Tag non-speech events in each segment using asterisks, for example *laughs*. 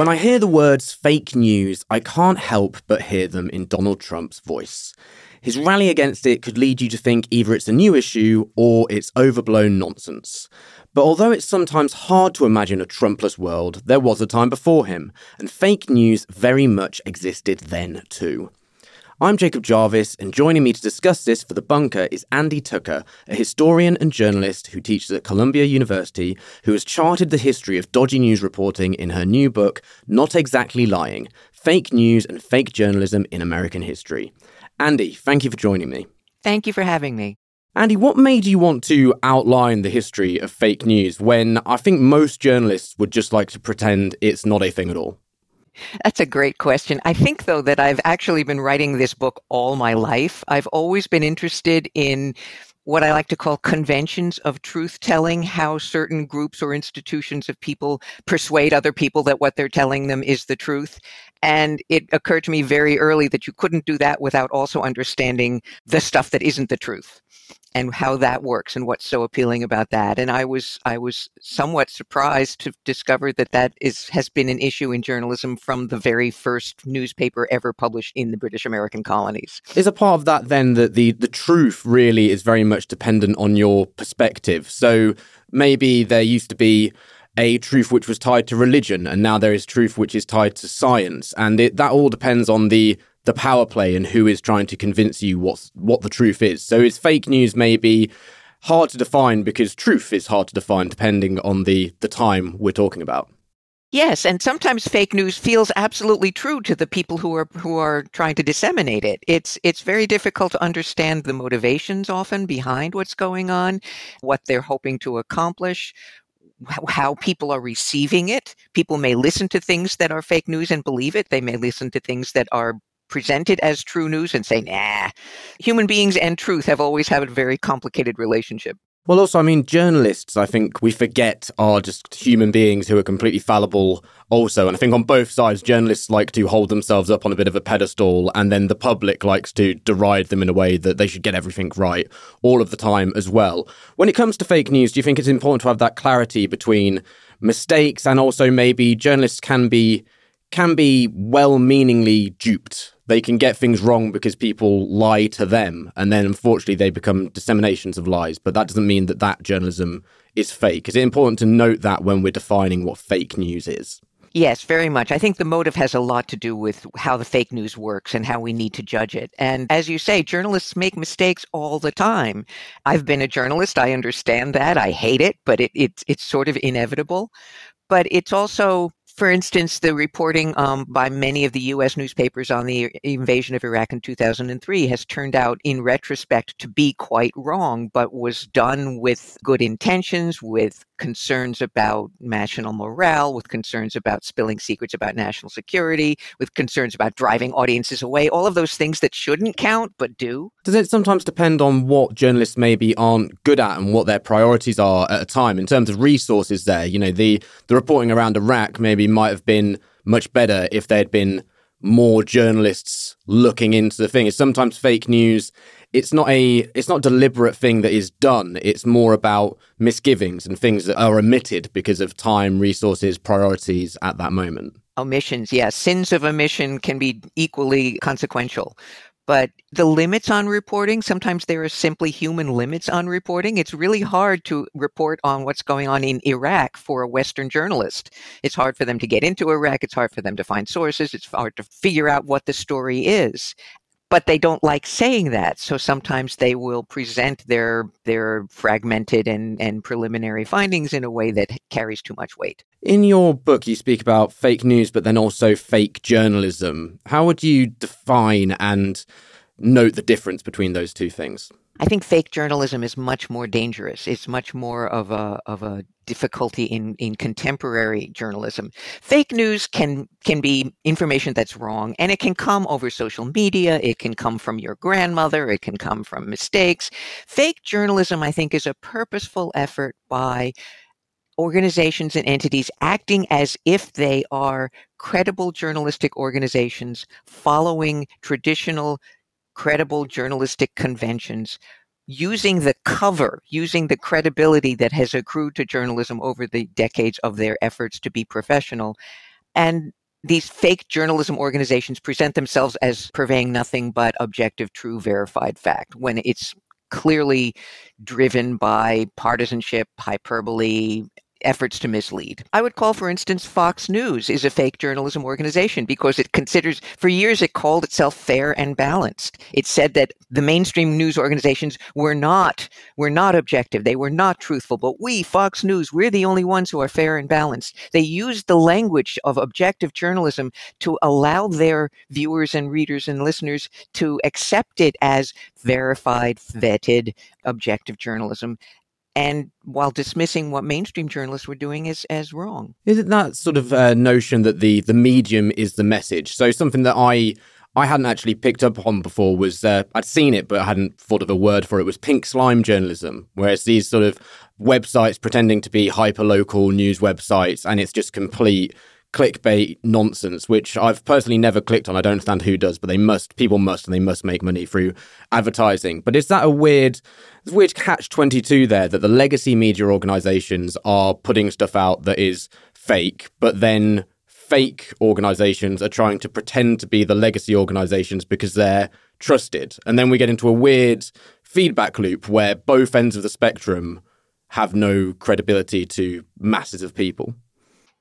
When I hear the words fake news, I can't help but hear them in Donald Trump's voice. His rally against it could lead you to think either it's a new issue or it's overblown nonsense. But although it's sometimes hard to imagine a Trumpless world, there was a time before him, and fake news very much existed then too. I'm Jacob Jarvis, and joining me to discuss this for The Bunker is Andie Tucher, a historian and journalist who teaches at Columbia University, who has charted the history of dodgy news reporting in her new book, Not Exactly Lying Fake News and Fake Journalism in American History. Andie, thank you for joining me. Thank you for having me. Andie, what made you want to outline the history of fake news when I think most journalists would just like to pretend it's not a thing at all? That's a great question. I think, though, that I've actually been writing this book all my life. I've always been interested in what I like to call conventions of truth telling, how certain groups or institutions of people persuade other people that what they're telling them is the truth. And it occurred to me very early that you couldn't do that without also understanding the stuff that isn't the truth and how that works and what's so appealing about that. And I was I was somewhat surprised to discover that that is has been an issue in journalism from the very first newspaper ever published in the British American colonies. Is a part of that then that the the truth really is very much dependent on your perspective. So maybe there used to be a truth which was tied to religion, and now there is truth which is tied to science, and it, that all depends on the the power play and who is trying to convince you what's what the truth is. So is fake news maybe hard to define because truth is hard to define depending on the the time we're talking about. Yes, and sometimes fake news feels absolutely true to the people who are who are trying to disseminate it. It's it's very difficult to understand the motivations often behind what's going on, what they're hoping to accomplish, how people are receiving it. People may listen to things that are fake news and believe it. They may listen to things that are present it as true news and say, nah. Human beings and truth have always had a very complicated relationship. Well, also, I mean, journalists, I think we forget are just human beings who are completely fallible, also. And I think on both sides, journalists like to hold themselves up on a bit of a pedestal, and then the public likes to deride them in a way that they should get everything right all of the time as well. When it comes to fake news, do you think it's important to have that clarity between mistakes and also maybe journalists can be can be well meaningly duped they can get things wrong because people lie to them and then unfortunately they become disseminations of lies but that doesn't mean that that journalism is fake is it important to note that when we're defining what fake news is Yes, very much. I think the motive has a lot to do with how the fake news works and how we need to judge it. And as you say, journalists make mistakes all the time. I've been a journalist. I understand that. I hate it, but it, it it's sort of inevitable. But it's also for instance, the reporting um, by many of the U.S. newspapers on the invasion of Iraq in 2003 has turned out, in retrospect, to be quite wrong, but was done with good intentions, with concerns about national morale, with concerns about spilling secrets about national security, with concerns about driving audiences away, all of those things that shouldn't count but do. Does it sometimes depend on what journalists maybe aren't good at and what their priorities are at a time in terms of resources there? You know, the, the reporting around Iraq maybe might have been much better if there had been more journalists looking into the thing. It's sometimes fake news. It's not a it's not deliberate thing that is done. It's more about misgivings and things that are omitted because of time, resources, priorities at that moment. Omissions, yes. Sins of omission can be equally consequential. But the limits on reporting, sometimes there are simply human limits on reporting. It's really hard to report on what's going on in Iraq for a Western journalist. It's hard for them to get into Iraq. It's hard for them to find sources. It's hard to figure out what the story is but they don't like saying that. So sometimes they will present their their fragmented and, and preliminary findings in a way that carries too much weight. In your book, you speak about fake news, but then also fake journalism. How would you define and note the difference between those two things. I think fake journalism is much more dangerous. It's much more of a of a difficulty in, in contemporary journalism. Fake news can can be information that's wrong, and it can come over social media. It can come from your grandmother. It can come from mistakes. Fake journalism, I think, is a purposeful effort by organizations and entities acting as if they are credible journalistic organizations following traditional credible journalistic conventions using the cover, using the credibility that has accrued to journalism over the decades of their efforts to be professional. And these fake journalism organizations present themselves as purveying nothing but objective, true, verified fact when it's clearly driven by partisanship, hyperbole, efforts to mislead. I would call, for instance, Fox News is a fake journalism organization because it considers, for years, it called itself fair and balanced. It said that the mainstream news organizations were not were not objective, they were not truthful, but we, Fox News, we're the only ones who are fair and balanced. They used the language of objective journalism to allow their viewers and readers and listeners to accept it as verified, vetted, objective journalism and while dismissing what mainstream journalists were doing as, as wrong. Isn't that sort of uh, notion that the, the medium is the message? So something that I I hadn't actually picked up on before was uh, I'd seen it, but I hadn't thought of a word for it. Was pink slime journalism, whereas these sort of websites pretending to be hyper local news websites, and it's just complete clickbait nonsense, which I've personally never clicked on. I don't understand who does, but they must, people must, and they must make money through advertising. But is that a weird, weird catch 22 there that the legacy media organizations are putting stuff out that is fake, but then fake organizations are trying to pretend to be the legacy organizations because they're trusted. And then we get into a weird feedback loop where both ends of the spectrum have no credibility to masses of people.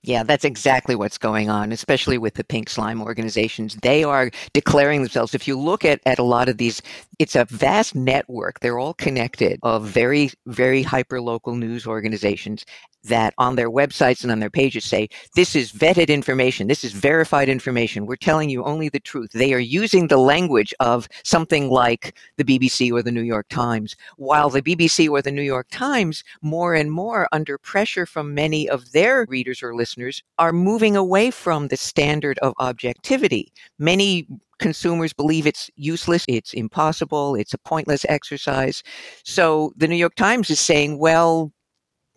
Yeah, that's exactly what's going on, especially with the pink slime organizations. They are declaring themselves. If you look at, at a lot of these, it's a vast network. They're all connected of very, very hyper local news organizations that on their websites and on their pages say, this is vetted information, this is verified information, we're telling you only the truth. They are using the language of something like the BBC or the New York Times, while the BBC or the New York Times, more and more under pressure from many of their readers or listeners, are moving away from the standard of objectivity. Many consumers believe it's useless, it's impossible, it's a pointless exercise. So the New York Times is saying, well,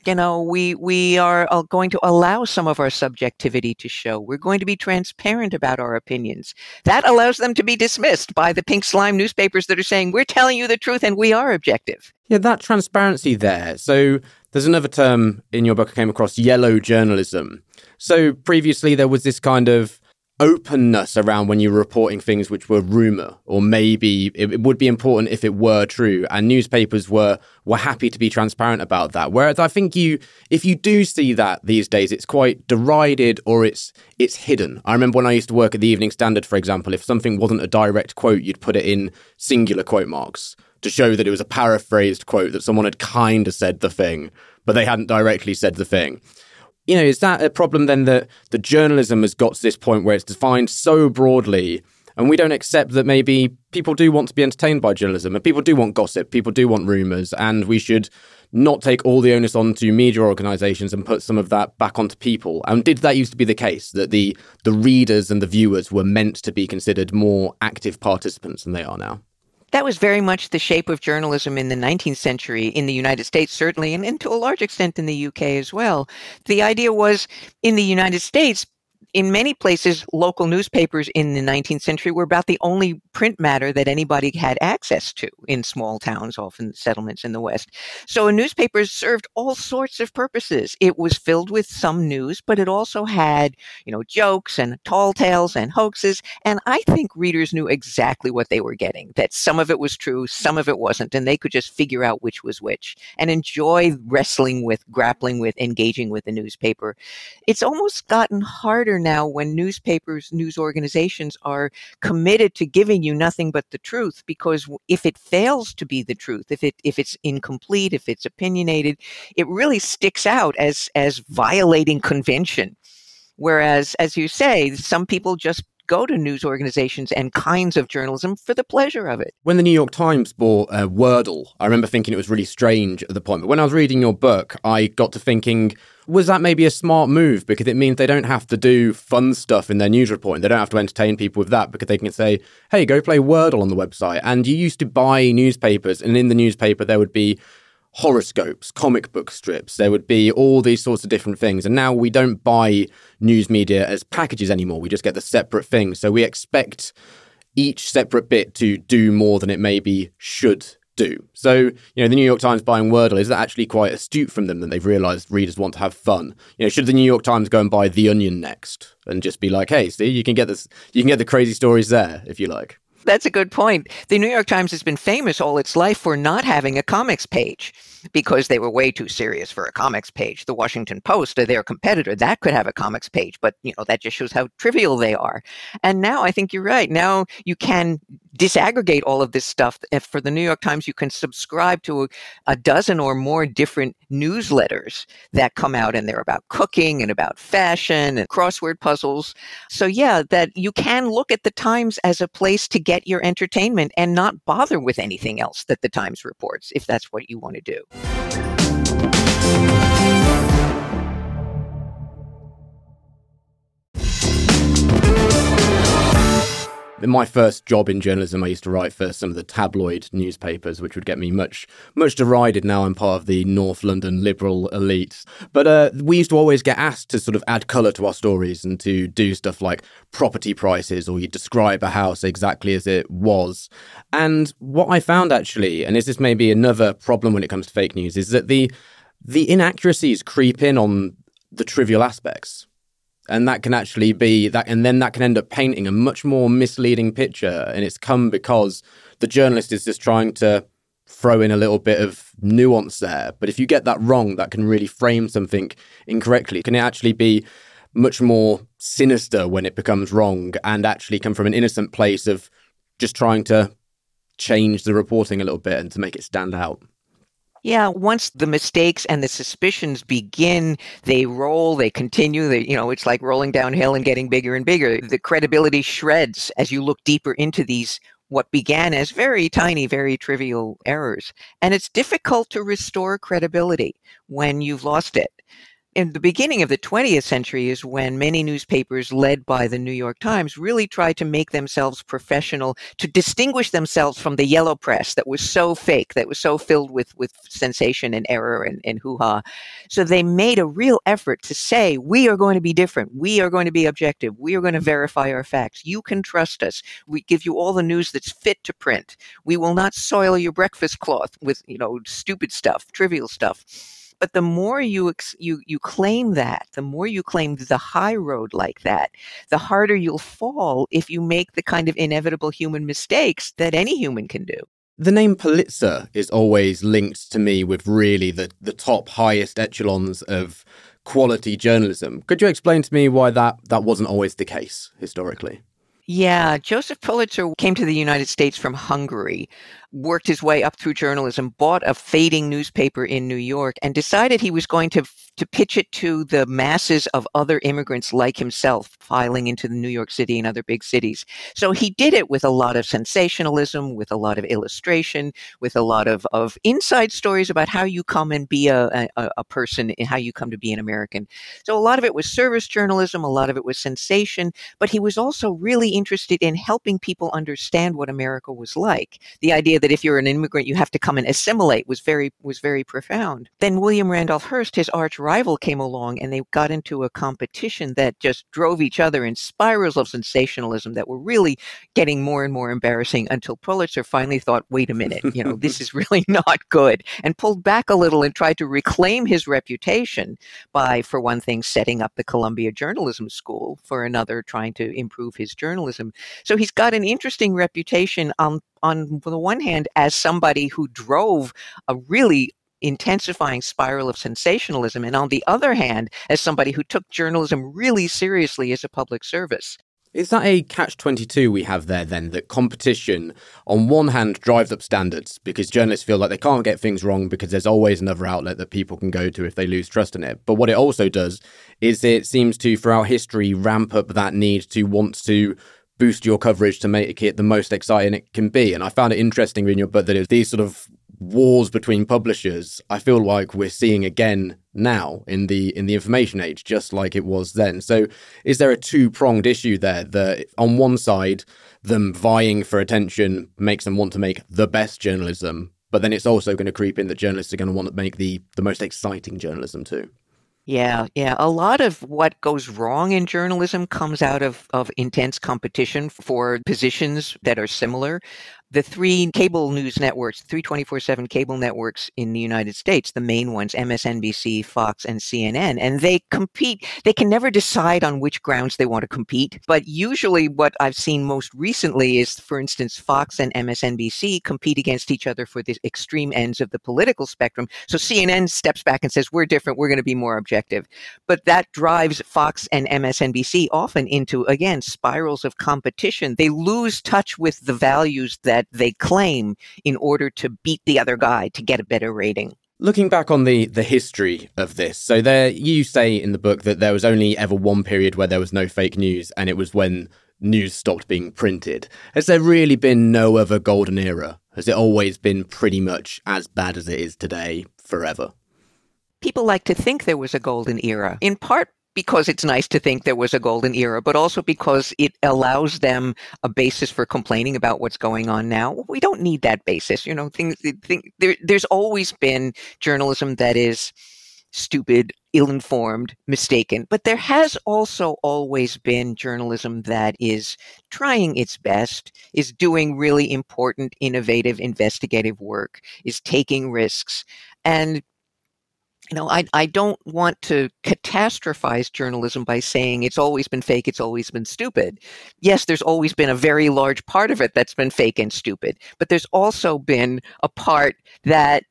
you know, we we are uh, going to allow some of our subjectivity to show. We're going to be transparent about our opinions. That allows them to be dismissed by the pink slime newspapers that are saying we're telling you the truth and we are objective. Yeah, that transparency there. So there's another term in your book I came across, yellow journalism. So previously there was this kind of openness around when you were reporting things which were rumor or maybe it, it, would be important if it were true and newspapers were were happy to be transparent about that. Whereas i think you if you do see that these days it's quite derided or it's it's hidden. I remember when i used to work at the evening standard for example if something wasn't a direct quote you'd put it in singular quote marks to show that it was a paraphrased quote that someone had kind of said the thing but they hadn't directly said the thing you know, is that a problem then that the journalism has got to this point where it's defined so broadly and we don't accept that maybe people do want to be entertained by journalism and people do want gossip, people do want rumors, and we should not take all the onus onto media organizations and put some of that back onto people. And did that used to be the case that the the readers and the viewers were meant to be considered more active participants than they are now? That was very much the shape of journalism in the 19th century in the United States, certainly, and, and to a large extent in the UK as well. The idea was in the United States, in many places, local newspapers in the 19th century were about the only print matter that anybody had access to in small towns, often settlements in the West. So a newspaper served all sorts of purposes. It was filled with some news, but it also had, you know, jokes and tall tales and hoaxes. And I think readers knew exactly what they were getting, that some of it was true, some of it wasn't, and they could just figure out which was which and enjoy wrestling with, grappling with, engaging with the newspaper. It's almost gotten harder now when newspapers, news organizations are committed to giving you nothing but the truth because if it fails to be the truth, if it if it's incomplete, if it's opinionated, it really sticks out as as violating convention. Whereas, as you say, some people just go to news organizations and kinds of journalism for the pleasure of it. When the New York Times bought uh, Wordle, I remember thinking it was really strange at the point. But when I was reading your book, I got to thinking, was that maybe a smart move? Because it means they don't have to do fun stuff in their news reporting. They don't have to entertain people with that because they can say, hey, go play Wordle on the website. And you used to buy newspapers, and in the newspaper, there would be horoscopes, comic book strips. There would be all these sorts of different things. And now we don't buy news media as packages anymore. We just get the separate things. So we expect each separate bit to do more than it maybe should do. So, you know, the New York Times buying Wordle, is that actually quite astute from them that they've realized readers want to have fun? You know, should the New York Times go and buy The Onion next and just be like, hey, see, you can get this, you can get the crazy stories there if you like? That's a good point. The New York Times has been famous all its life for not having a comics page because they were way too serious for a comics page. The Washington Post, uh, their competitor, that could have a comics page, but you know that just shows how trivial they are. And now I think you're right. Now you can disaggregate all of this stuff. If for the New York Times, you can subscribe to a, a dozen or more different newsletters that come out, and they're about cooking and about fashion and crossword puzzles. So yeah, that you can look at the Times as a place to get your entertainment and not bother with anything else that the Times reports, if that's what you want to do. In my first job in journalism, I used to write for some of the tabloid newspapers, which would get me much, much derided. Now I'm part of the North London liberal elite. But uh, we used to always get asked to sort of add colour to our stories and to do stuff like property prices or you describe a house exactly as it was. And what I found actually, and is this maybe another problem when it comes to fake news, is that the the inaccuracies creep in on the trivial aspects and that can actually be that and then that can end up painting a much more misleading picture. And it's come because the journalist is just trying to throw in a little bit of nuance there. But if you get that wrong that can really frame something incorrectly. Can it actually be much more sinister when it becomes wrong and actually come from an innocent place of just trying to change the reporting a little bit and to make it stand out yeah, once the mistakes and the suspicions begin, they roll, they continue. They, you know, it's like rolling downhill and getting bigger and bigger. The credibility shreds as you look deeper into these what began as very tiny, very trivial errors. And it's difficult to restore credibility when you've lost it in the beginning of the 20th century is when many newspapers led by the New York Times really tried to make themselves professional to distinguish themselves from the yellow press that was so fake that was so filled with with sensation and error and, and hoo-ha. So they made a real effort to say we are going to be different. We are going to be objective. We are going to verify our facts. You can trust us. We give you all the news that's fit to print. We will not soil your breakfast cloth with you know stupid stuff trivial stuff but the more you ex- you you claim that, the more you claim the high road like that, the harder you'll fall if you make the kind of inevitable human mistakes that any human can do. The name Pulitzer is always linked to me with really the, the top highest echelons of quality journalism. Could you explain to me why that, that wasn't always the case historically? Yeah, Joseph Pulitzer came to the United States from Hungary, worked his way up through journalism, bought a fading newspaper in New York, and decided he was going to to pitch it to the masses of other immigrants like himself filing into New York City and other big cities. So he did it with a lot of sensationalism, with a lot of illustration, with a lot of, of inside stories about how you come and be a, a, a person, how you come to be an American. So a lot of it was service journalism, a lot of it was sensation, but he was also really interested in helping people understand what America was like. The idea that if you're an immigrant, you have to come and assimilate was very was very profound. Then William Randolph Hearst, his arch rival, came along, and they got into a competition that just drove each other in spirals of sensationalism that were really getting more and more embarrassing. Until Pulitzer finally thought, "Wait a minute, you know, this *laughs* is really *laughs* not good," and pulled back a little and tried to reclaim his reputation by, for one thing, setting up the Columbia Journalism School. For another, trying to improve his journalism. So he's got an interesting reputation on on the one hand as somebody who drove a really intensifying spiral of sensationalism, and on the other hand, as somebody who took journalism really seriously as a public service. Is that a catch 22 we have there then? That competition, on one hand, drives up standards because journalists feel like they can't get things wrong because there's always another outlet that people can go to if they lose trust in it. But what it also does is it seems to, throughout history, ramp up that need to want to boost your coverage to make it the most exciting it can be. And I found it interesting reading your book that it was these sort of wars between publishers. I feel like we're seeing again now in the in the information age, just like it was then. So, is there a two pronged issue there? That on one side, them vying for attention makes them want to make the best journalism, but then it's also going to creep in that journalists are going to want to make the the most exciting journalism too. Yeah, yeah. A lot of what goes wrong in journalism comes out of, of intense competition for positions that are similar the three cable news networks, three 24 7 cable networks in the United States, the main ones, MSNBC, Fox, and CNN, and they compete. They can never decide on which grounds they want to compete. But usually, what I've seen most recently is, for instance, Fox and MSNBC compete against each other for the extreme ends of the political spectrum. So CNN steps back and says, We're different, we're going to be more objective. But that drives Fox and MSNBC often into, again, spirals of competition. They lose touch with the values that that they claim in order to beat the other guy to get a better rating. Looking back on the the history of this, so there you say in the book that there was only ever one period where there was no fake news, and it was when news stopped being printed. Has there really been no other golden era? Has it always been pretty much as bad as it is today forever? People like to think there was a golden era, in part because it's nice to think there was a golden era, but also because it allows them a basis for complaining about what's going on now. We don't need that basis. You know, things, thing, there, there's always been journalism that is stupid, ill informed, mistaken, but there has also always been journalism that is trying its best, is doing really important, innovative, investigative work, is taking risks. And you know, I, I don't want to catastrophize journalism by saying it's always been fake, it's always been stupid. Yes, there's always been a very large part of it that's been fake and stupid, but there's also been a part that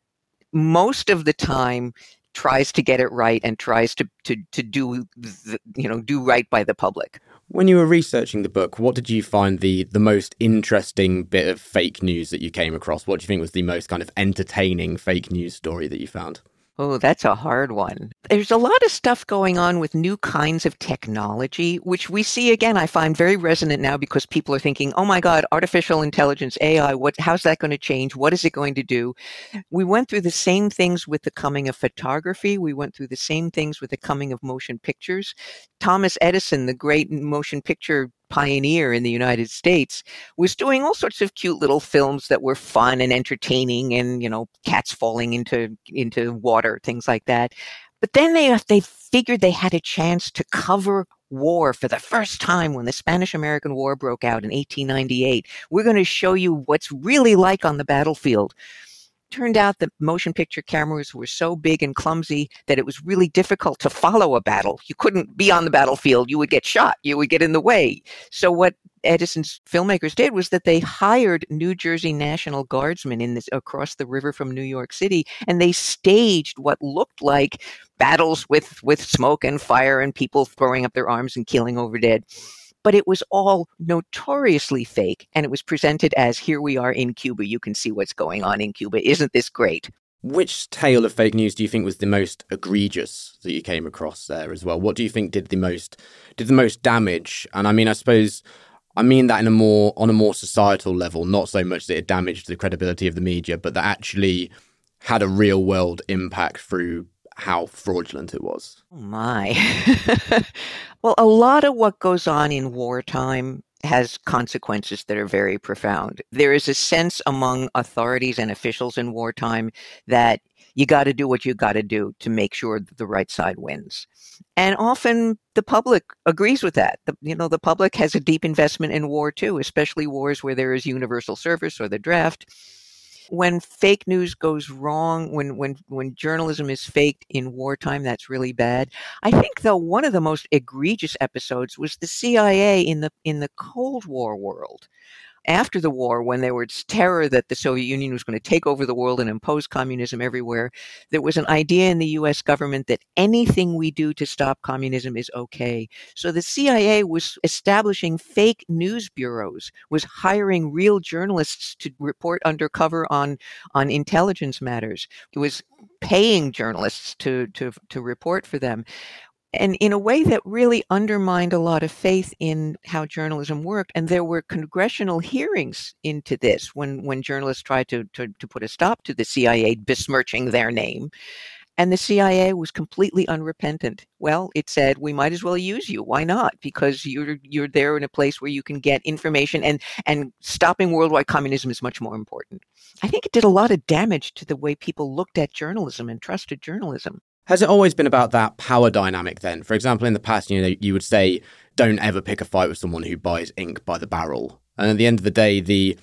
most of the time tries to get it right and tries to, to, to do, the, you know, do right by the public. When you were researching the book, what did you find the, the most interesting bit of fake news that you came across? What do you think was the most kind of entertaining fake news story that you found? Oh, that's a hard one. There's a lot of stuff going on with new kinds of technology, which we see again, I find very resonant now because people are thinking, oh my God, artificial intelligence, AI, what, how's that going to change? What is it going to do? We went through the same things with the coming of photography. We went through the same things with the coming of motion pictures. Thomas Edison, the great motion picture pioneer in the United States, was doing all sorts of cute little films that were fun and entertaining and, you know, cats falling into into water, things like that. But then they uh, they figured they had a chance to cover war for the first time when the Spanish American War broke out in 1898. We're going to show you what's really like on the battlefield turned out that motion picture cameras were so big and clumsy that it was really difficult to follow a battle. You couldn't be on the battlefield. You would get shot. You would get in the way. So what Edison's filmmakers did was that they hired New Jersey National Guardsmen in this across the river from New York City, and they staged what looked like battles with with smoke and fire and people throwing up their arms and killing over dead but it was all notoriously fake. And it was presented as here we are in Cuba. You can see what's going on in Cuba. Isn't this great? Which tale of fake news do you think was the most egregious that you came across there as well? What do you think did the most did the most damage? And I mean, I suppose I mean that in a more on a more societal level, not so much that it damaged the credibility of the media, but that actually had a real world impact through how fraudulent it was. Oh my. *laughs* well, a lot of what goes on in wartime has consequences that are very profound. There is a sense among authorities and officials in wartime that you got to do what you got to do to make sure that the right side wins. And often the public agrees with that. The, you know, the public has a deep investment in war too, especially wars where there is universal service or the draft when fake news goes wrong, when when when journalism is faked in wartime, that's really bad. I think though one of the most egregious episodes was the CIA in the in the Cold War world after the war, when there was terror that the Soviet Union was going to take over the world and impose communism everywhere, there was an idea in the US government that anything we do to stop communism is okay. So the CIA was establishing fake news bureaus, was hiring real journalists to report undercover on, on intelligence matters. It was paying journalists to, to, to report for them and in a way that really undermined a lot of faith in how journalism worked. And there were congressional hearings into this when, when journalists tried to, to, to put a stop to the CIA besmirching their name. And the CIA was completely unrepentant. Well, it said, we might as well use you. Why not? Because you're you're there in a place where you can get information and and stopping worldwide communism is much more important. I think it did a lot of damage to the way people looked at journalism and trusted journalism. Has it always been about that power dynamic then? For example, in the past, you know, you would say, don't ever pick a fight with someone who buys ink by the barrel. And at the end of the day, the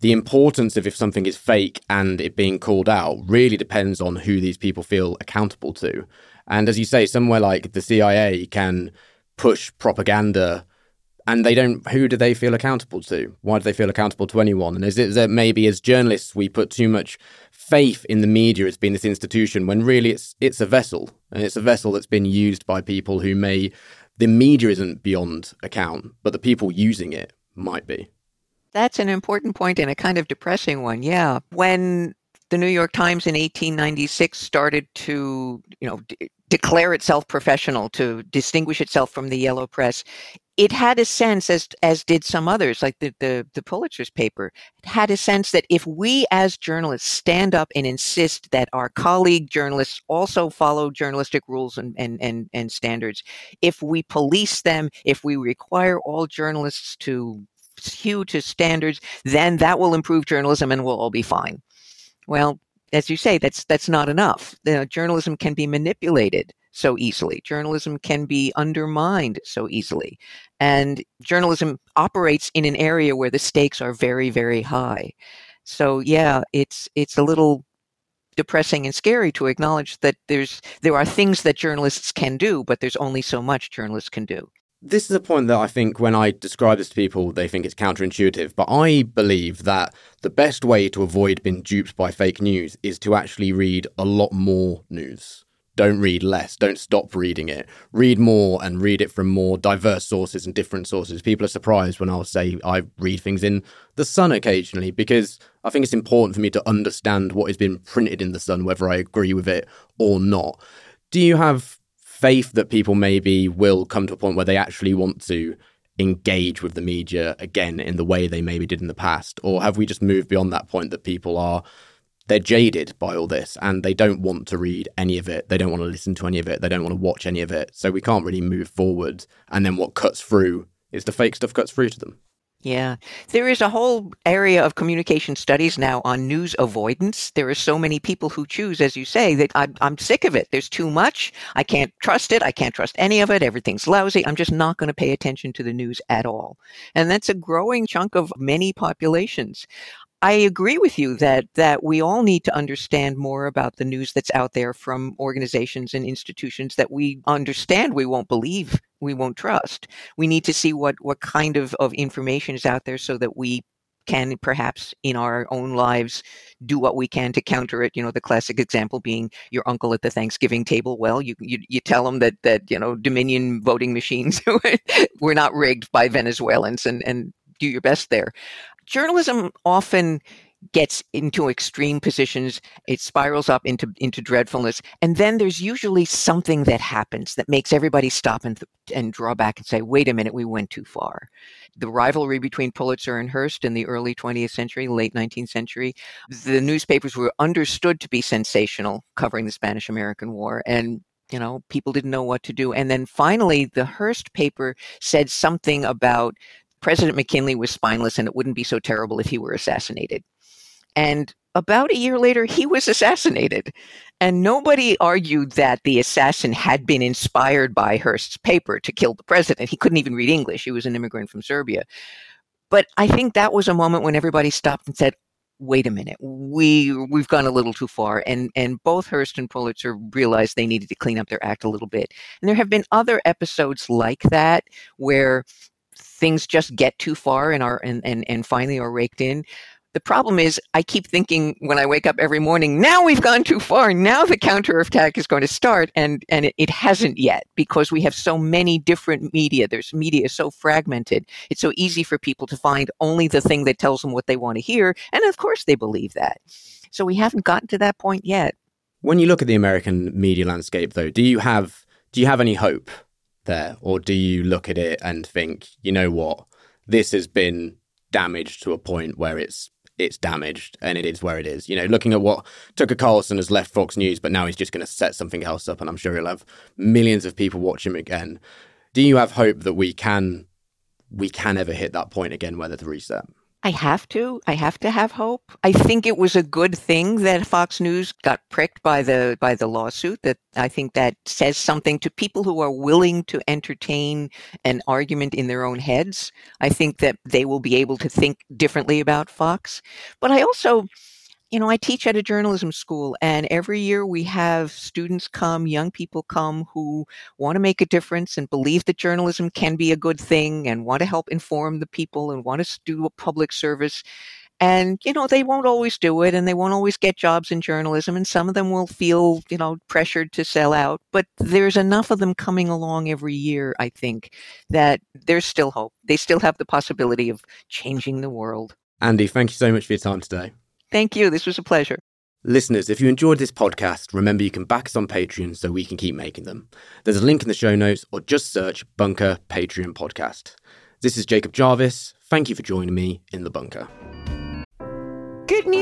the importance of if something is fake and it being called out really depends on who these people feel accountable to. And as you say, somewhere like the CIA can push propaganda and they don't who do they feel accountable to? Why do they feel accountable to anyone? And is it that maybe as journalists we put too much faith in the media as being this institution when really it's it's a vessel? And it's a vessel that's been used by people who may the media isn't beyond account but the people using it might be. That's an important point and a kind of depressing one yeah. When the New York Times in 1896 started to, you know, declare itself professional, to distinguish itself from the yellow press it had a sense, as as did some others, like the, the the Pulitzer's paper, it had a sense that if we as journalists stand up and insist that our colleague journalists also follow journalistic rules and and and, and standards, if we police them, if we require all journalists to hew to standards, then that will improve journalism and we'll all be fine. Well, as you say, that's that's not enough. The journalism can be manipulated so easily. Journalism can be undermined so easily. And journalism operates in an area where the stakes are very, very high. So yeah, it's it's a little depressing and scary to acknowledge that there's there are things that journalists can do, but there's only so much journalists can do. This is a point that I think when I describe this to people, they think it's counterintuitive. But I believe that the best way to avoid being duped by fake news is to actually read a lot more news don't read less. Don't stop reading it. Read more and read it from more diverse sources and different sources. People are surprised when I'll say I read things in The Sun occasionally because I think it's important for me to understand what has been printed in The Sun, whether I agree with it or not. Do you have faith that people maybe will come to a point where they actually want to engage with the media again in the way they maybe did in the past? Or have we just moved beyond that point that people are they're jaded by all this and they don't want to read any of it. They don't want to listen to any of it. They don't want to watch any of it. So we can't really move forward. And then what cuts through is the fake stuff cuts through to them. Yeah. There is a whole area of communication studies now on news avoidance. There are so many people who choose, as you say, that I'm, I'm sick of it. There's too much. I can't trust it. I can't trust any of it. Everything's lousy. I'm just not going to pay attention to the news at all. And that's a growing chunk of many populations. I agree with you that that we all need to understand more about the news that's out there from organizations and institutions that we understand we won't believe, we won't trust. We need to see what what kind of, of information is out there so that we can perhaps in our own lives do what we can to counter it. You know, the classic example being your uncle at the Thanksgiving table. Well, you you, you tell him that that you know Dominion voting machines *laughs* were not rigged by Venezuelans, and and do your best there journalism often gets into extreme positions. It spirals up into into dreadfulness. And then there's usually something that happens that makes everybody stop and and draw back and say wait a minute we went too far. The rivalry between Pulitzer and Hearst in the early 20th century late 19th century the newspapers were understood to be sensational covering the Spanish American War and you know people didn't know what to do. And then finally the Hearst paper said something about President McKinley was spineless and it wouldn't be so terrible if he were assassinated. And about a year later, he was assassinated. And nobody argued that the assassin had been inspired by Hearst's paper to kill the president. He couldn't even read English. He was an immigrant from Serbia. But I think that was a moment when everybody stopped and said, wait a minute, we we've gone a little too far. And and both Hearst and Pulitzer realized they needed to clean up their act a little bit. And there have been other episodes like that where things just get too far and are and, and, and finally are raked in. The problem is, I keep thinking when I wake up every morning, now we've gone too far. Now the counterattack is going to start. And, and it, it hasn't yet because we have so many different media. There's media so fragmented. It's so easy for people to find only the thing that tells them what they want to hear. And of course, they believe that. So we haven't gotten to that point yet. When you look at the American media landscape, though, do you have Do you have any hope there? Or do you look at it and think, you know what, this has been damaged to a point where it's it's damaged and it is where it is. You know, looking at what Tucker Carlson has left Fox News, but now he's just going to set something else up, and I'm sure he'll have millions of people watch him again. Do you have hope that we can we can ever hit that point again where there's a reset? I have to. I have to have hope. I think it was a good thing that Fox News got pricked by the by the lawsuit. That I think that says something to people who are willing to entertain an argument in their own heads. I think that they will be able to think differently about Fox. But I also you know, I teach at a journalism school, and every year we have students come, young people come who want to make a difference and believe that journalism can be a good thing and want to help inform the people and want to do a public service. And, you know, they won't always do it and they won't always get jobs in journalism. And some of them will feel, you know, pressured to sell out. But there's enough of them coming along every year, I think, that there's still hope. They still have the possibility of changing the world. Andie, thank you so much for your time today. Thank you. This was a pleasure. Listeners, if you enjoyed this podcast, remember you can back us on Patreon so we can keep making them. There's a link in the show notes or just search Bunker Patreon Podcast. This is Jacob Jarvis. Thank you for joining me in the bunker. Good news!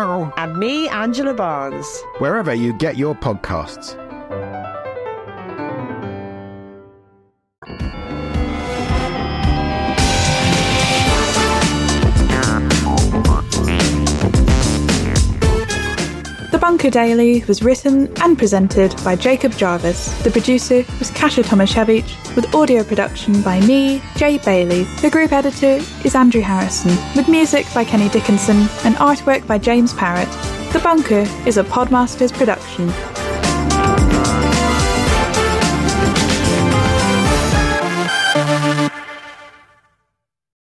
And me, Angela Barnes. Wherever you get your podcasts. Bunker Daily was written and presented by Jacob Jarvis. The producer was Kasia Tomasiewicz, with audio production by me, Jay Bailey. The group editor is Andrew Harrison, with music by Kenny Dickinson and artwork by James Parrott. The Bunker is a Podmasters production.